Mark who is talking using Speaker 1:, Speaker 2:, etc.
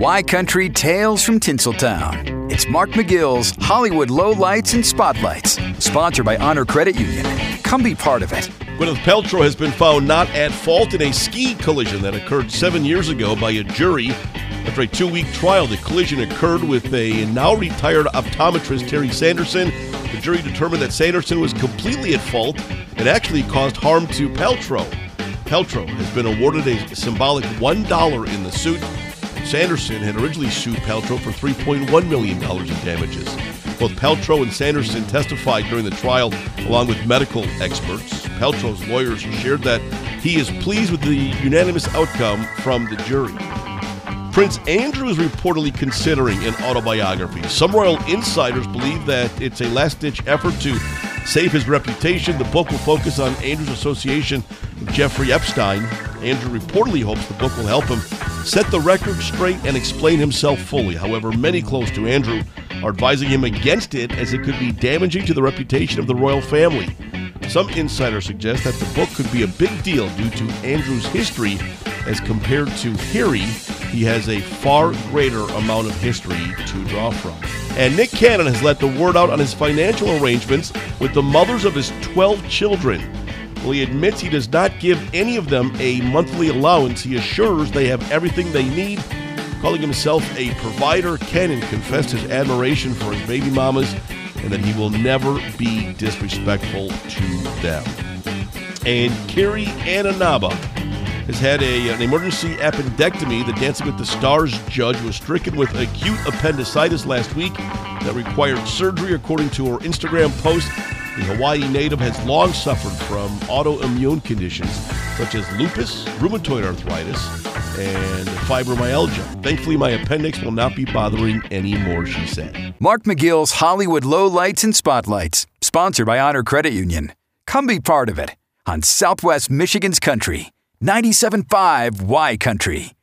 Speaker 1: Y Country Tales from Tinseltown. It's Mark McGill's Hollywood Lowlights and Spotlights, sponsored by Honor Credit Union. Come be part of it.
Speaker 2: Gwyneth Paltrow has been found not at fault in a ski collision that occurred seven years ago by a jury. After a two week trial, the collision occurred with a now retired optometrist, Terry Sanderson. The jury determined that Sanderson was completely at fault and actually caused harm to Paltrow. Paltrow has been awarded a symbolic $1 in the suit. Sanderson had originally sued Paltrow for $3.1 million in damages. Both Paltrow and Sanderson testified during the trial along with medical experts. Paltrow's lawyers shared that he is pleased with the unanimous outcome from the jury. Prince Andrew is reportedly considering an autobiography. Some royal insiders believe that it's a last ditch effort to save his reputation. The book will focus on Andrew's association with Jeffrey Epstein. Andrew reportedly hopes the book will help him set the record straight and explain himself fully. However, many close to Andrew are advising him against it as it could be damaging to the reputation of the royal family. Some insiders suggest that the book could be a big deal due to Andrew's history as compared to Harry. He has a far greater amount of history to draw from. And Nick Cannon has let the word out on his financial arrangements with the mothers of his 12 children. Well, he admits he does not give any of them a monthly allowance. He assures they have everything they need. Calling himself a provider, Cannon confessed his admiration for his baby mamas and that he will never be disrespectful to them. And Carrie Ann Inaba has had a, an emergency appendectomy. The Dancing with the Stars judge was stricken with acute appendicitis last week that required surgery, according to her Instagram post. The Hawaii native has long suffered from autoimmune conditions such as lupus, rheumatoid arthritis, and fibromyalgia. Thankfully, my appendix will not be bothering anymore, she said.
Speaker 1: Mark McGill's Hollywood Lowlights and Spotlights, sponsored by Honor Credit Union. Come be part of it on Southwest Michigan's Country, 97.5 Y Country.